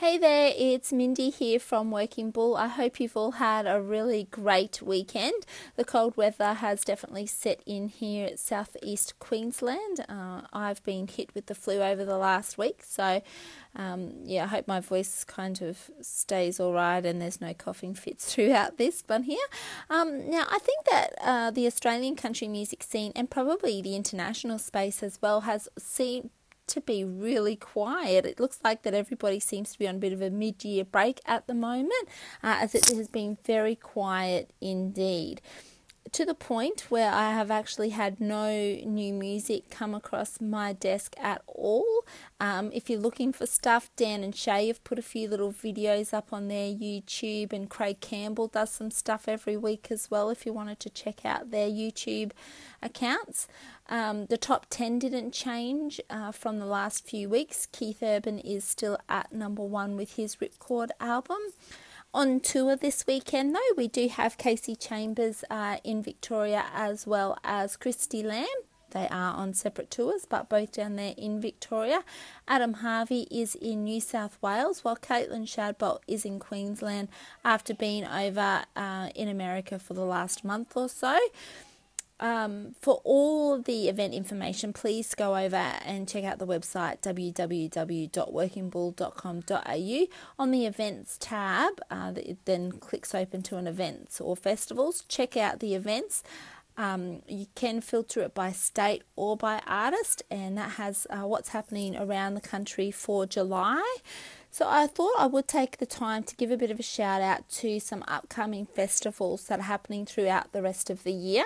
Hey there, it's Mindy here from Working Bull. I hope you've all had a really great weekend. The cold weather has definitely set in here at southeast Queensland. Uh, I've been hit with the flu over the last week, so um, yeah, I hope my voice kind of stays all right and there's no coughing fits throughout this one here. Um, now, I think that uh, the Australian country music scene and probably the international space as well has seen to be really quiet. It looks like that everybody seems to be on a bit of a mid year break at the moment, uh, as it has been very quiet indeed to the point where I have actually had no new music come across my desk at all. Um, if you're looking for stuff, Dan and Shay have put a few little videos up on their YouTube, and Craig Campbell does some stuff every week as well. If you wanted to check out their YouTube accounts, um, the top 10 didn't change uh, from the last few weeks. Keith Urban is still at number one with his Ripcord album. On tour this weekend, though, we do have Kasey Chambers uh, in Victoria as well as Christie Lamb. They are on separate tours, but both down there in Victoria. Adam Harvey is in New South Wales, while Caitlyn Shadbolt is in Queensland after being over uh, in America for the last month or so. Um, for all the event information, please go over and check out the website www.workingbull.com.au. On the events tab, uh, then clicks open to an events or festivals. Check out the events. Um, you can filter it by state or by artist, and that has uh, what's happening around the country for July. So I thought I would take the time to give a bit of a shout out to some upcoming festivals that are happening throughout the rest of the year.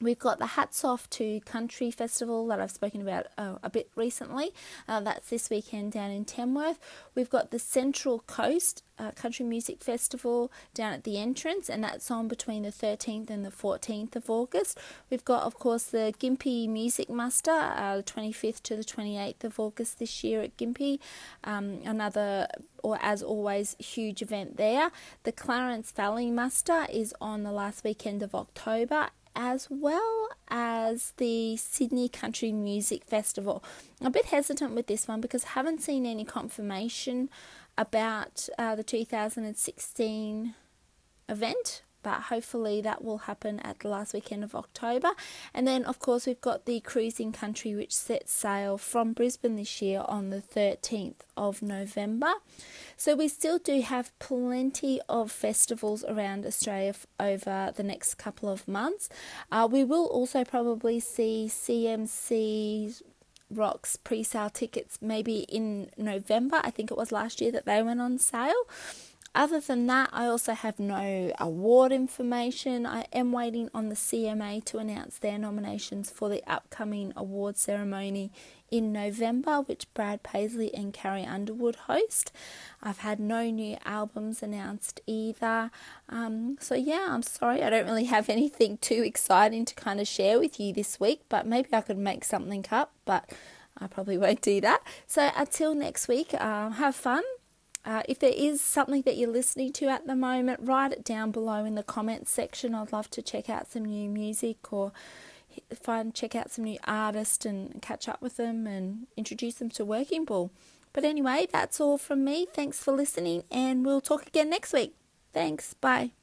We've got the Hats Off to Country Festival that I've spoken about uh, a bit recently. Uh, that's this weekend down in Tamworth. We've got the Central Coast uh, Country Music Festival down at the entrance, and that's on between the 13th and the 14th of August. We've got, of course, the Gympie Music Muster, uh, the 25th to the 28th of August this year at Gympie. Um, another, or as always, huge event there. The Clarence Valley Muster is on the last weekend of October, as well as the Sydney Country Music Festival. I'm a bit hesitant with this one because I haven't seen any confirmation about uh, the 2016 event but hopefully that will happen at the last weekend of October. And then, of course, we've got the cruising country which sets sail from Brisbane this year on the 13th of November. So, we still do have plenty of festivals around Australia over the next couple of months. Uh, we will also probably see CMC Rocks pre sale tickets maybe in November. I think it was last year that they went on sale. Other than that, I also have no award information. I am waiting on the CMA to announce their nominations for the upcoming award ceremony in November, which Brad Paisley and Carrie Underwood host. I've had no new albums announced either. Um, so, yeah, I'm sorry, I don't really have anything too exciting to kind of share with you this week, but maybe I could make something up, but I probably won't do that. So, until next week, uh, have fun uh, if there is something that you're listening to at the moment, write it down below in the comments section. I'd love to check out some new music or find check out some new artists and catch up with them and introduce them to Working Bull. But anyway, that's all from me. Thanks for listening, and we'll talk again next week. Thanks. Bye.